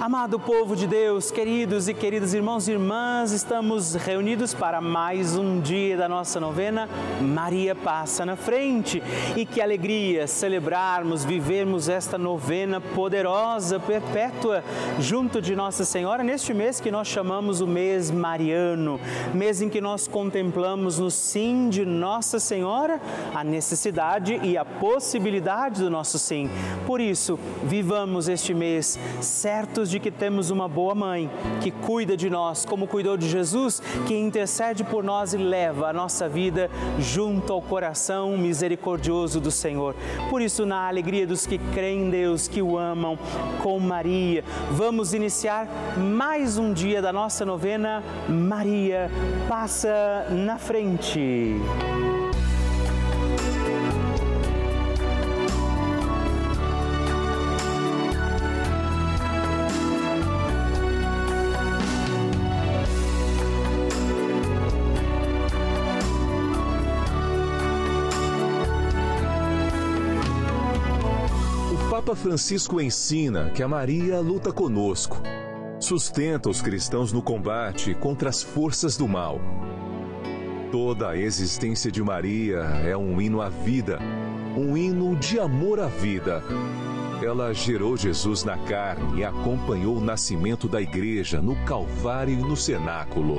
Amado povo de Deus, queridos e queridas irmãos e irmãs, estamos reunidos para mais um dia da nossa novena Maria Passa na Frente. E que alegria celebrarmos, vivermos esta novena poderosa, perpétua, junto de Nossa Senhora, neste mês que nós chamamos o mês mariano, mês em que nós contemplamos no sim de Nossa Senhora a necessidade e a possibilidade do nosso sim. Por isso, vivamos este mês certos de que temos uma boa mãe que cuida de nós, como cuidou de Jesus, que intercede por nós e leva a nossa vida junto ao coração misericordioso do Senhor. Por isso, na alegria dos que creem em Deus, que o amam, com Maria, vamos iniciar mais um dia da nossa novena. Maria passa na frente. Papa Francisco ensina que a Maria luta conosco, sustenta os cristãos no combate contra as forças do mal. Toda a existência de Maria é um hino à vida, um hino de amor à vida. Ela gerou Jesus na carne e acompanhou o nascimento da igreja no Calvário e no cenáculo.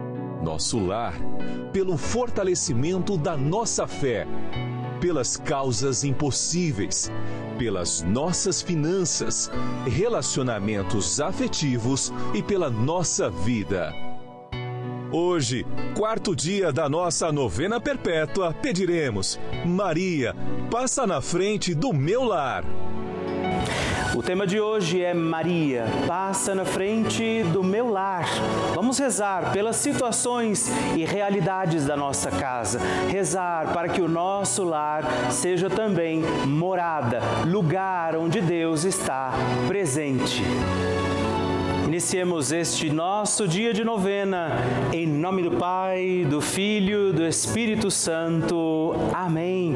nosso lar, pelo fortalecimento da nossa fé, pelas causas impossíveis, pelas nossas finanças, relacionamentos afetivos e pela nossa vida. Hoje, quarto dia da nossa novena perpétua, pediremos: Maria, passa na frente do meu lar. O tema de hoje é Maria, passa na frente do meu lar. Vamos rezar pelas situações e realidades da nossa casa. Rezar para que o nosso lar seja também morada, lugar onde Deus está presente. Iniciemos este nosso dia de novena em nome do Pai, do Filho, do Espírito Santo. Amém.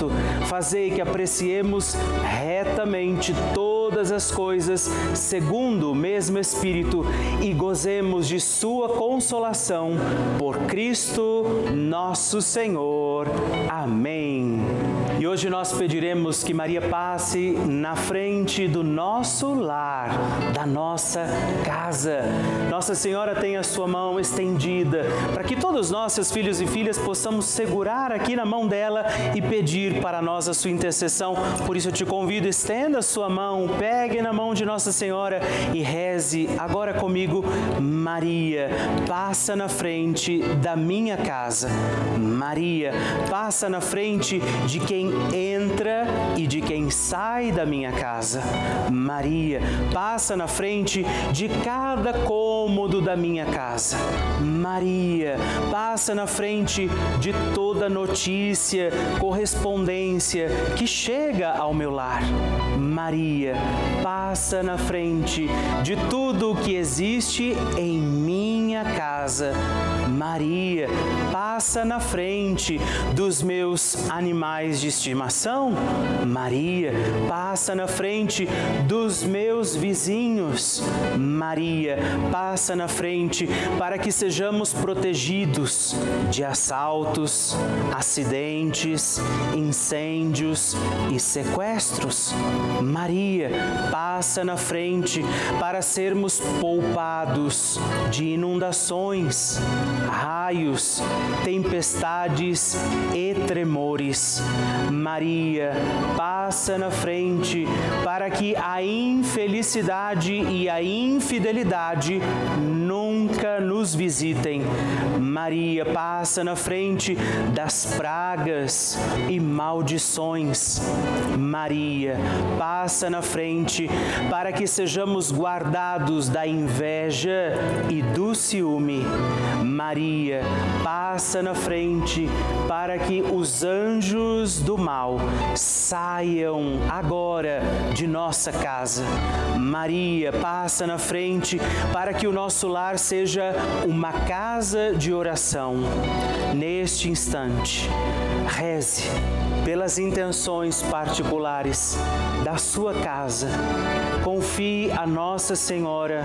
fazei que apreciemos retamente todas as coisas segundo o mesmo Espírito e gozemos de sua consolação por Cristo nosso Senhor. Amém. Hoje nós pediremos que Maria passe na frente do nosso lar, da nossa casa. Nossa Senhora tem a sua mão estendida para que todos nós, seus filhos e filhas, possamos segurar aqui na mão dela e pedir para nós a sua intercessão. Por isso eu te convido, estenda a sua mão, pegue na mão de Nossa Senhora e reze agora comigo, Maria, passa na frente da minha casa. Maria, passa na frente de quem entra e de quem sai da minha casa. Maria, passa na frente de cada cômodo da minha casa. Maria, passa na frente de toda notícia, correspondência que chega ao meu lar. Maria, passa na frente de tudo o que existe em minha casa. Maria, passa na frente dos meus animais de estimação. Maria, passa na frente dos meus vizinhos. Maria, passa na frente para que sejamos protegidos de assaltos, acidentes, incêndios e sequestros. Maria, passa na frente para sermos poupados de inundações, raios, tempestades e tremores. Maria passa na frente para que a infelicidade e a infidelidade nos visitem. Maria passa na frente das pragas e maldições. Maria passa na frente para que sejamos guardados da inveja e do ciúme. Maria passa na frente para que os anjos do mal saiam agora de nossa casa. Maria passa na frente para que o nosso lar seja uma casa de oração. Neste instante, reze pelas intenções particulares da sua casa. Confie a Nossa Senhora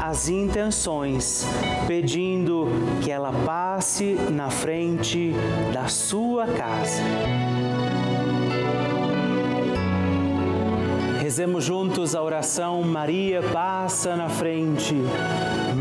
as intenções, pedindo que ela passe na frente da sua casa. Rezemos juntos a oração Maria passa na frente.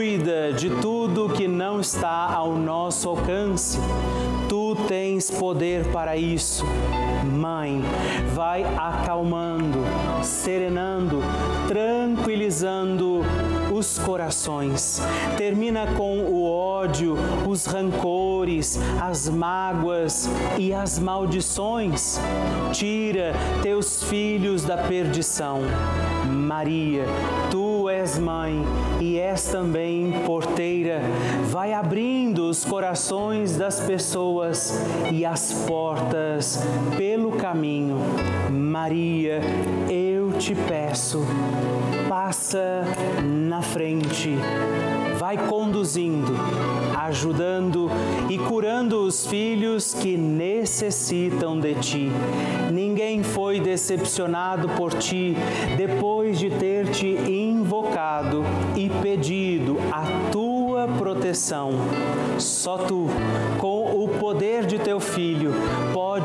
cuida de tudo que não está ao nosso alcance. Tu tens poder para isso. Mãe, vai acalmando, serenando, tranquilizando os corações. Termina com o ódio, os rancores, as mágoas e as maldições. Tira teus filhos da perdição. Maria, tu és mãe e és também porteira. Vai abrindo os corações das pessoas e as portas pelo caminho. Maria, eu te peço, passa na frente, vai conduzindo, ajudando e curando os filhos que necessitam de ti. Ninguém foi decepcionado por ti depois de ter te invocado e pedido a tua proteção. Só tu, com o poder de teu filho,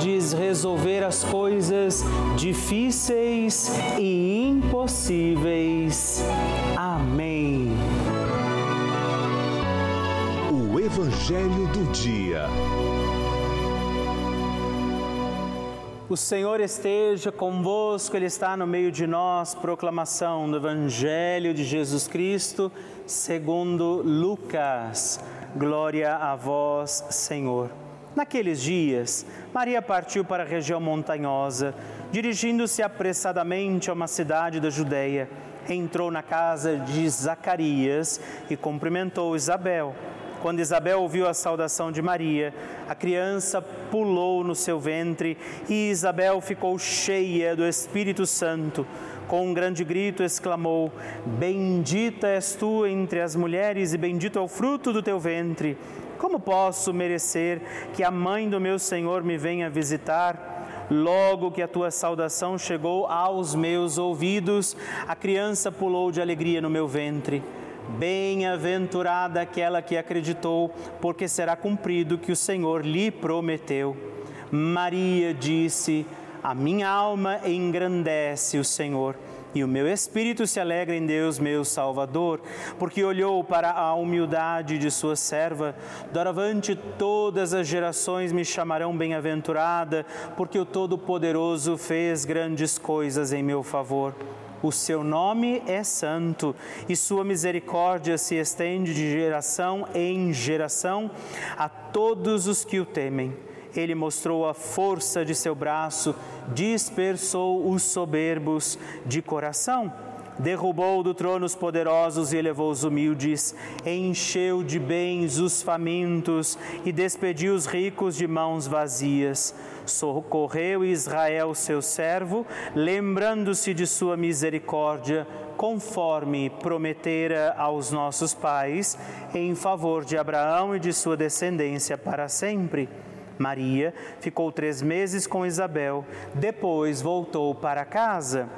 podes resolver as coisas difíceis e impossíveis. Amém. O Evangelho do Dia. O Senhor esteja convosco, Ele está no meio de nós. Proclamação do Evangelho de Jesus Cristo, segundo Lucas. Glória a vós, Senhor. Naqueles dias, Maria partiu para a região montanhosa, dirigindo-se apressadamente a uma cidade da Judéia. Entrou na casa de Zacarias e cumprimentou Isabel. Quando Isabel ouviu a saudação de Maria, a criança pulou no seu ventre e Isabel ficou cheia do Espírito Santo. Com um grande grito exclamou: Bendita és tu entre as mulheres e bendito é o fruto do teu ventre. Como posso merecer que a mãe do meu Senhor me venha visitar? Logo que a tua saudação chegou aos meus ouvidos, a criança pulou de alegria no meu ventre. Bem-aventurada aquela que acreditou, porque será cumprido que o Senhor lhe prometeu. Maria disse: A minha alma engrandece o Senhor. E o meu espírito se alegra em Deus, meu Salvador, porque olhou para a humildade de sua serva. Doravante todas as gerações me chamarão bem-aventurada, porque o Todo-Poderoso fez grandes coisas em meu favor. O seu nome é santo e sua misericórdia se estende de geração em geração a todos os que o temem. Ele mostrou a força de seu braço, dispersou os soberbos de coração derrubou do trono os poderosos e elevou os humildes, encheu de bens os famintos e despediu os ricos de mãos vazias. Socorreu Israel, seu servo, lembrando-se de sua misericórdia, conforme prometera aos nossos pais, em favor de Abraão e de sua descendência para sempre. Maria ficou três meses com Isabel, depois voltou para casa.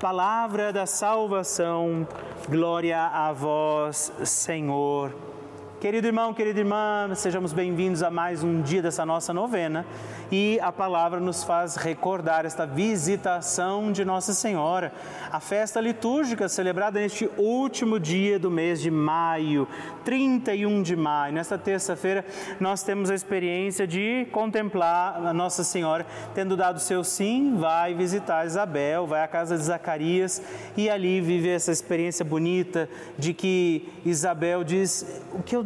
Palavra da salvação, glória a vós, Senhor. Querido irmão, querida irmã, sejamos bem-vindos a mais um dia dessa nossa novena e a palavra nos faz recordar esta visitação de Nossa Senhora, a festa litúrgica celebrada neste último dia do mês de maio, 31 de maio. Nesta terça-feira, nós temos a experiência de contemplar a Nossa Senhora tendo dado seu sim, vai visitar Isabel, vai à casa de Zacarias e ali vive essa experiência bonita de que Isabel diz: O que eu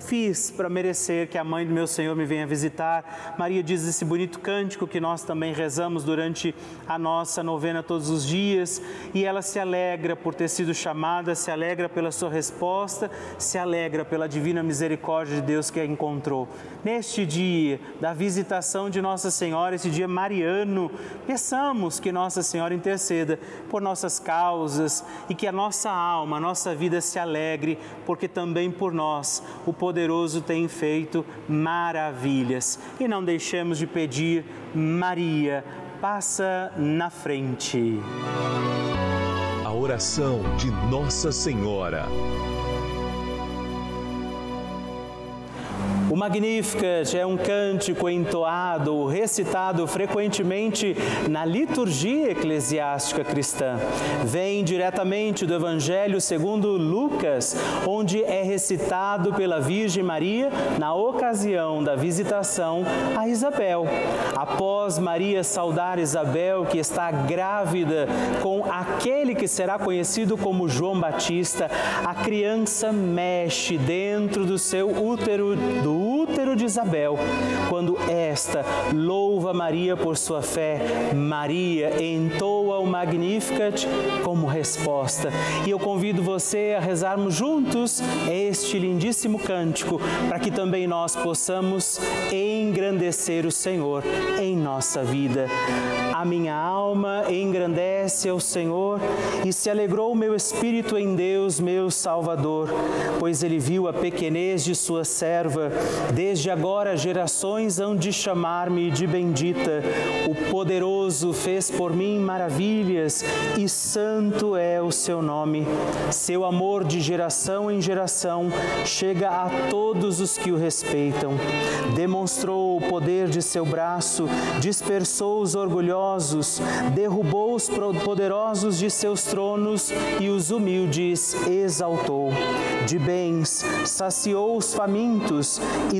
fiz para merecer que a mãe do meu Senhor me venha visitar. Maria diz esse bonito cântico que nós também rezamos durante a nossa novena todos os dias, e ela se alegra por ter sido chamada, se alegra pela sua resposta, se alegra pela divina misericórdia de Deus que a encontrou. Neste dia da visitação de Nossa Senhora, esse dia mariano, peçamos que Nossa Senhora interceda por nossas causas e que a nossa alma, a nossa vida se alegre, porque também por nós o poderoso tem feito maravilhas. E não deixemos de pedir, Maria, passa na frente. A oração de Nossa Senhora. O Magnificat é um cântico entoado, recitado frequentemente na liturgia eclesiástica cristã. Vem diretamente do Evangelho segundo Lucas, onde é recitado pela Virgem Maria na ocasião da visitação a Isabel. Após Maria saudar Isabel, que está grávida com aquele que será conhecido como João Batista, a criança mexe dentro do seu útero do útero de Isabel, quando esta louva Maria por sua fé, Maria entoa o Magnificat como resposta. E eu convido você a rezarmos juntos este lindíssimo cântico, para que também nós possamos engrandecer o Senhor em nossa vida. A minha alma engrandece ao Senhor e se alegrou o meu espírito em Deus, meu Salvador, pois ele viu a pequenez de sua serva. Desde agora gerações hão de chamar-me de bendita. O poderoso fez por mim maravilhas e santo é o seu nome. Seu amor de geração em geração chega a todos os que o respeitam. Demonstrou o poder de seu braço, dispersou os orgulhosos, derrubou os poderosos de seus tronos e os humildes exaltou. De bens saciou os famintos e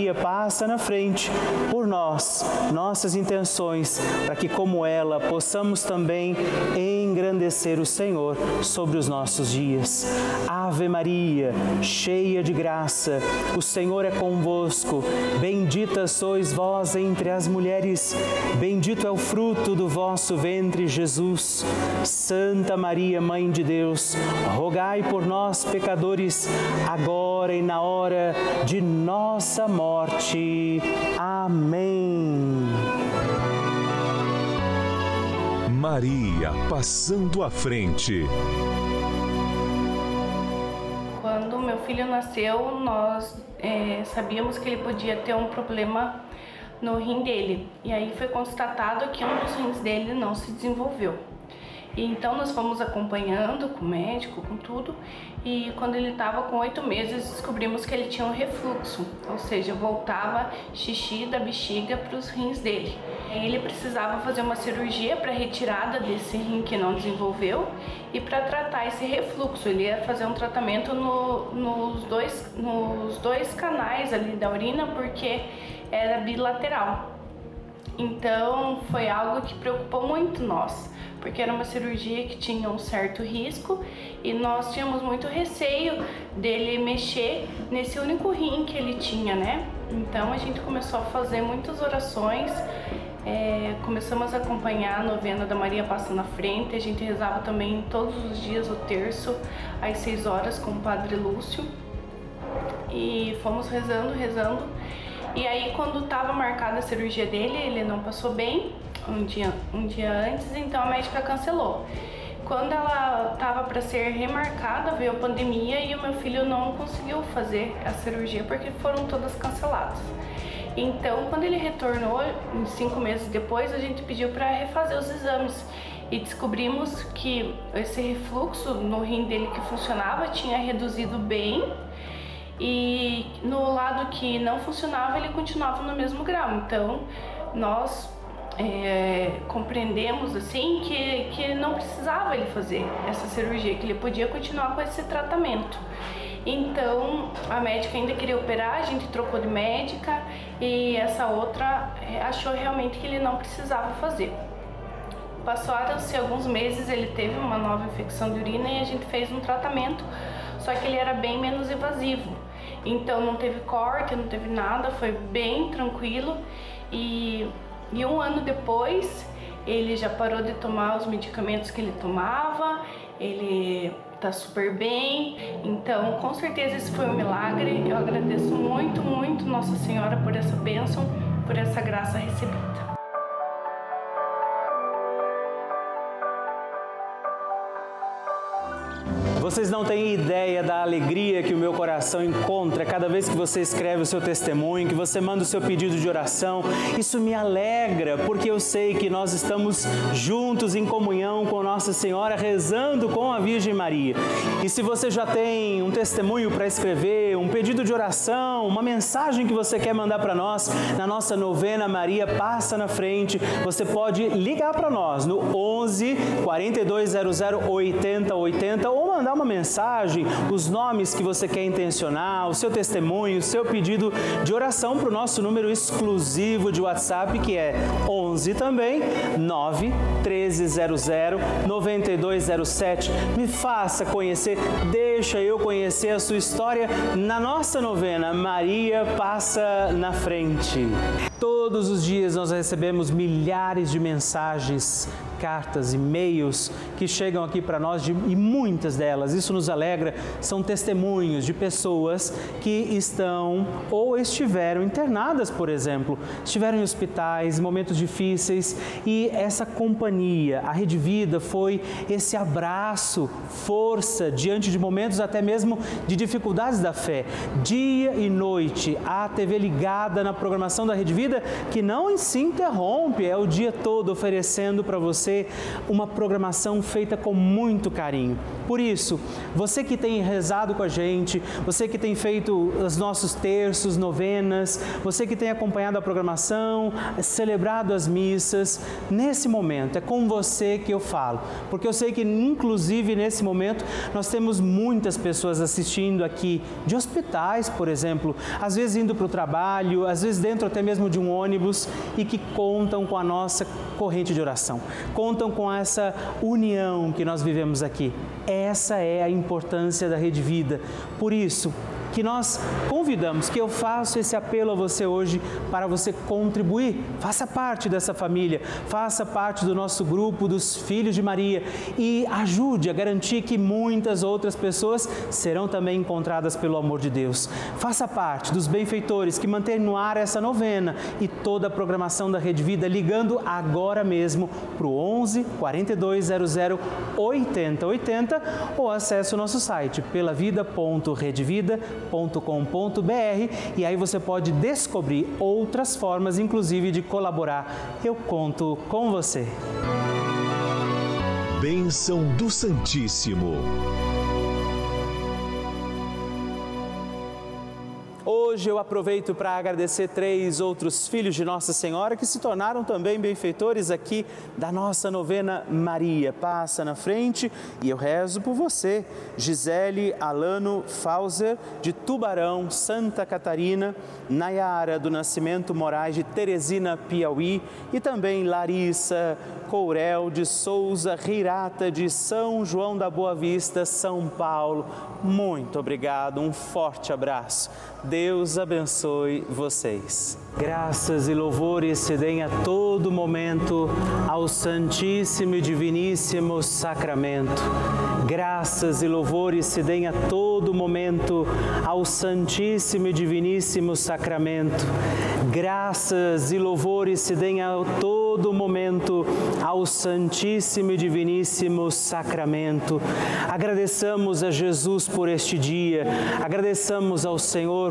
passa na frente por nós, nossas intenções, para que, como ela, possamos também engrandecer o Senhor sobre os nossos dias. Ave Maria, cheia de graça, o Senhor é convosco. Bendita sois vós entre as mulheres, bendito é o fruto do vosso ventre, Jesus. Santa Maria, Mãe de Deus, rogai por nós, pecadores, agora e na hora de nossa morte. Amém. Maria passando à frente. Quando meu filho nasceu, nós é, sabíamos que ele podia ter um problema no rim dele. E aí foi constatado que um dos rins dele não se desenvolveu. E então nós fomos acompanhando com o médico, com tudo, e quando ele estava com oito meses descobrimos que ele tinha um refluxo, ou seja, voltava xixi da bexiga para os rins dele. Ele precisava fazer uma cirurgia para retirada desse rim que não desenvolveu e para tratar esse refluxo. Ele ia fazer um tratamento no, nos, dois, nos dois canais ali da urina porque era bilateral. Então foi algo que preocupou muito nós porque era uma cirurgia que tinha um certo risco e nós tínhamos muito receio dele mexer nesse único rim que ele tinha, né? Então a gente começou a fazer muitas orações, é, começamos a acompanhar a novena da Maria Passa na Frente, a gente rezava também todos os dias o terço, às seis horas, com o Padre Lúcio. E fomos rezando, rezando. E aí, quando estava marcada a cirurgia dele, ele não passou bem, um dia, um dia antes, então a médica cancelou. Quando ela estava para ser remarcada, veio a pandemia e o meu filho não conseguiu fazer a cirurgia porque foram todas canceladas. Então, quando ele retornou, cinco meses depois, a gente pediu para refazer os exames e descobrimos que esse refluxo no rim dele que funcionava tinha reduzido bem e no lado que não funcionava ele continuava no mesmo grau. Então, nós é, compreendemos assim que, que não precisava ele fazer essa cirurgia, que ele podia continuar com esse tratamento. Então a médica ainda queria operar, a gente trocou de médica e essa outra é, achou realmente que ele não precisava fazer. Passaram-se alguns meses, ele teve uma nova infecção de urina e a gente fez um tratamento, só que ele era bem menos invasivo. Então não teve corte, não teve nada, foi bem tranquilo e e um ano depois, ele já parou de tomar os medicamentos que ele tomava, ele tá super bem. Então, com certeza esse foi um milagre. Eu agradeço muito, muito Nossa Senhora por essa bênção, por essa graça recebida. Vocês não têm ideia da alegria que o meu coração encontra cada vez que você escreve o seu testemunho, que você manda o seu pedido de oração. Isso me alegra, porque eu sei que nós estamos juntos em comunhão com Nossa Senhora, rezando com a Virgem Maria. E se você já tem um testemunho para escrever, um pedido de oração, uma mensagem que você quer mandar para nós, na nossa novena Maria Passa na Frente, você pode ligar para nós no 11 4200 8080 ou mandar mandar uma mensagem, os nomes que você quer intencionar, o seu testemunho, o seu pedido de oração para o nosso número exclusivo de WhatsApp, que é 11 também, 9 1300 9207. Me faça conhecer, deixa eu conhecer a sua história na nossa novena Maria Passa na Frente. Todos os dias nós recebemos milhares de mensagens, cartas, e-mails que chegam aqui para nós de, e muitas delas, isso nos alegra, são testemunhos de pessoas que estão ou estiveram internadas, por exemplo, estiveram em hospitais, momentos difíceis e essa companhia, a Rede Vida foi esse abraço, força diante de momentos até mesmo de dificuldades da fé. Dia e noite, a TV ligada na programação da Rede Vida vida que não se interrompe, é o dia todo oferecendo para você uma programação feita com muito carinho. Por isso, você que tem rezado com a gente, você que tem feito os nossos terços, novenas, você que tem acompanhado a programação, celebrado as missas, nesse momento é com você que eu falo, porque eu sei que inclusive nesse momento nós temos muitas pessoas assistindo aqui de hospitais, por exemplo, às vezes indo para o trabalho, às vezes dentro até mesmo de um ônibus e que contam com a nossa corrente de oração, contam com essa união que nós vivemos aqui. Essa é a importância da Rede Vida. Por isso, que nós convidamos, que eu faço esse apelo a você hoje para você contribuir. Faça parte dessa família, faça parte do nosso grupo dos Filhos de Maria e ajude a garantir que muitas outras pessoas serão também encontradas pelo amor de Deus. Faça parte dos benfeitores que mantêm no ar essa novena e toda a programação da Rede Vida, ligando agora mesmo para o 11 4200 8080 ou acesse o nosso site pelavida.redvida.com com.br e aí você pode descobrir outras formas, inclusive de colaborar. Eu conto com você. bênção do Santíssimo. Hoje eu aproveito para agradecer três outros filhos de Nossa Senhora que se tornaram também benfeitores aqui da nossa novena Maria. Passa na frente e eu rezo por você. Gisele Alano Fauser, de Tubarão, Santa Catarina, Nayara do Nascimento Moraes, de Teresina, Piauí, e também Larissa Courel de Souza Rirata, de São João da Boa Vista, São Paulo. Muito obrigado, um forte abraço. Deus abençoe vocês. Graças e louvores se deem a todo momento ao Santíssimo e Diviníssimo Sacramento. Graças e louvores se deem a todo momento ao Santíssimo e Diviníssimo Sacramento. Graças e louvores se deem a todo momento ao Santíssimo e Diviníssimo Sacramento. Agradeçamos a Jesus por este dia, agradeçamos ao Senhor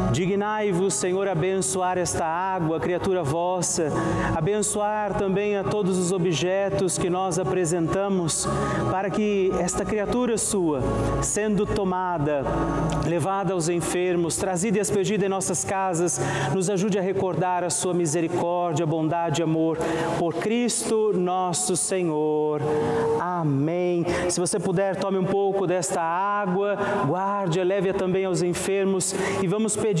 Dignai-vos, Senhor, abençoar esta água, criatura vossa, abençoar também a todos os objetos que nós apresentamos, para que esta criatura sua, sendo tomada, levada aos enfermos, trazida e expedida em nossas casas, nos ajude a recordar a sua misericórdia, bondade e amor por Cristo nosso Senhor. Amém. Se você puder, tome um pouco desta água, guarde, leve-a também aos enfermos e vamos pedir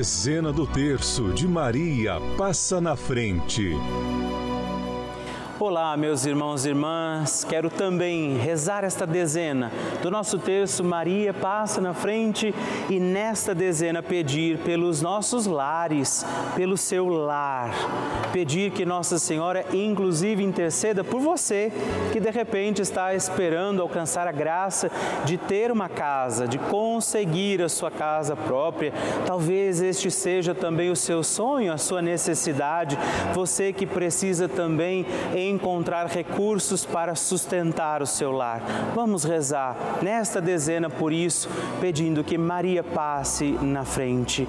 Dezena do terço de Maria passa na frente. Olá, meus irmãos e irmãs. Quero também rezar esta dezena do nosso texto. Maria passa na frente e nesta dezena pedir pelos nossos lares, pelo seu lar. Pedir que Nossa Senhora, inclusive, interceda por você que de repente está esperando alcançar a graça de ter uma casa, de conseguir a sua casa própria. Talvez este seja também o seu sonho, a sua necessidade. Você que precisa também encontrar recursos para sustentar o seu lar. Vamos rezar nesta dezena por isso, pedindo que Maria passe na frente.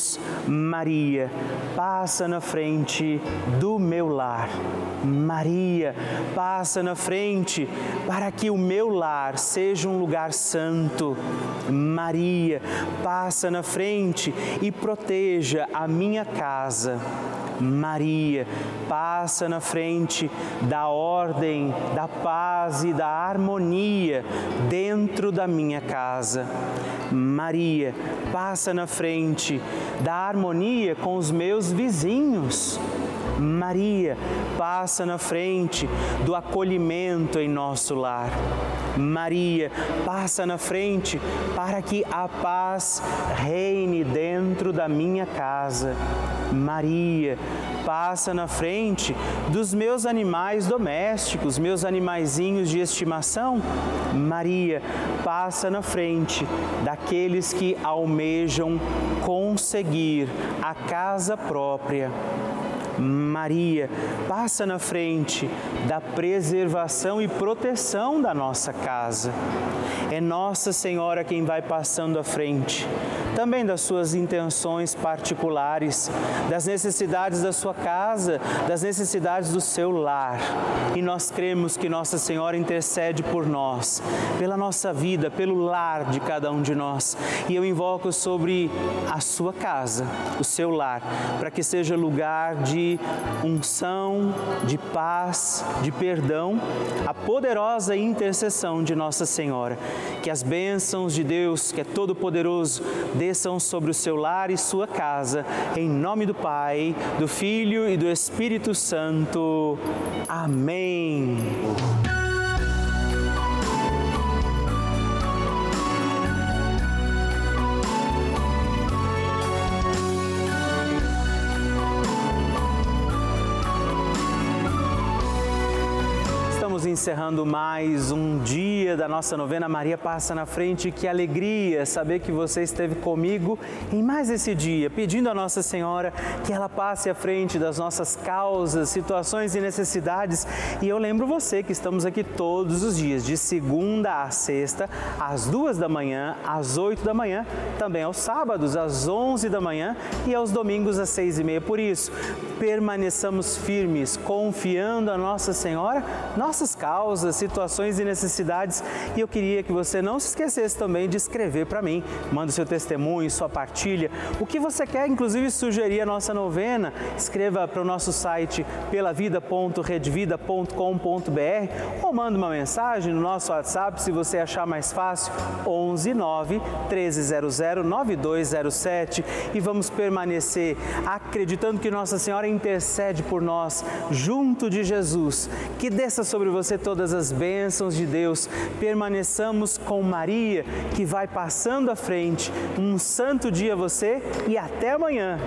Jesus, Maria, passa na frente do meu lar. Maria, passa na frente para que o meu lar seja um lugar santo. Maria, passa na frente e proteja a minha casa. Maria, passa na frente da ordem, da paz e da harmonia dentro da minha casa. Maria, passa na frente da harmonia com os meus vizinhos. Maria, passa na frente do acolhimento em nosso lar. Maria, passa na frente para que a paz reine dentro da minha casa. Maria, passa na frente dos meus animais domésticos, meus animaizinhos de estimação. Maria, passa na frente daqueles que almejam conseguir a casa própria. Maria passa na frente da preservação e proteção da nossa casa. É Nossa Senhora quem vai passando à frente, também das suas intenções particulares, das necessidades da sua casa, das necessidades do seu lar. E nós cremos que Nossa Senhora intercede por nós, pela nossa vida, pelo lar de cada um de nós. E eu invoco sobre a sua casa, o seu lar, para que seja lugar de unção, de paz, de perdão, a poderosa intercessão de Nossa Senhora. Que as bênçãos de Deus, que é todo-poderoso, desçam sobre o seu lar e sua casa, em nome do Pai, do Filho e do Espírito Santo. Amém. Encerrando mais um dia da nossa novena Maria Passa na Frente. Que alegria saber que você esteve comigo em mais esse dia, pedindo a Nossa Senhora que ela passe à frente das nossas causas, situações e necessidades. E eu lembro você que estamos aqui todos os dias, de segunda a sexta, às duas da manhã, às oito da manhã, também aos sábados, às onze da manhã e aos domingos, às seis e meia. Por isso, permaneçamos firmes, confiando a Nossa Senhora, nossas causas, situações e necessidades. E eu queria que você não se esquecesse também de escrever para mim. Manda seu testemunho, sua partilha, o que você quer, inclusive sugerir a nossa novena. Escreva para o nosso site pelavida.redvida.com.br ou manda uma mensagem no nosso WhatsApp se você achar mais fácil, 11 9 1300 9207 e vamos permanecer acreditando que Nossa Senhora intercede por nós junto de Jesus. Que desça sobre você todas as bênçãos de Deus. Permaneçamos com Maria, que vai passando à frente. Um santo dia a você e até amanhã.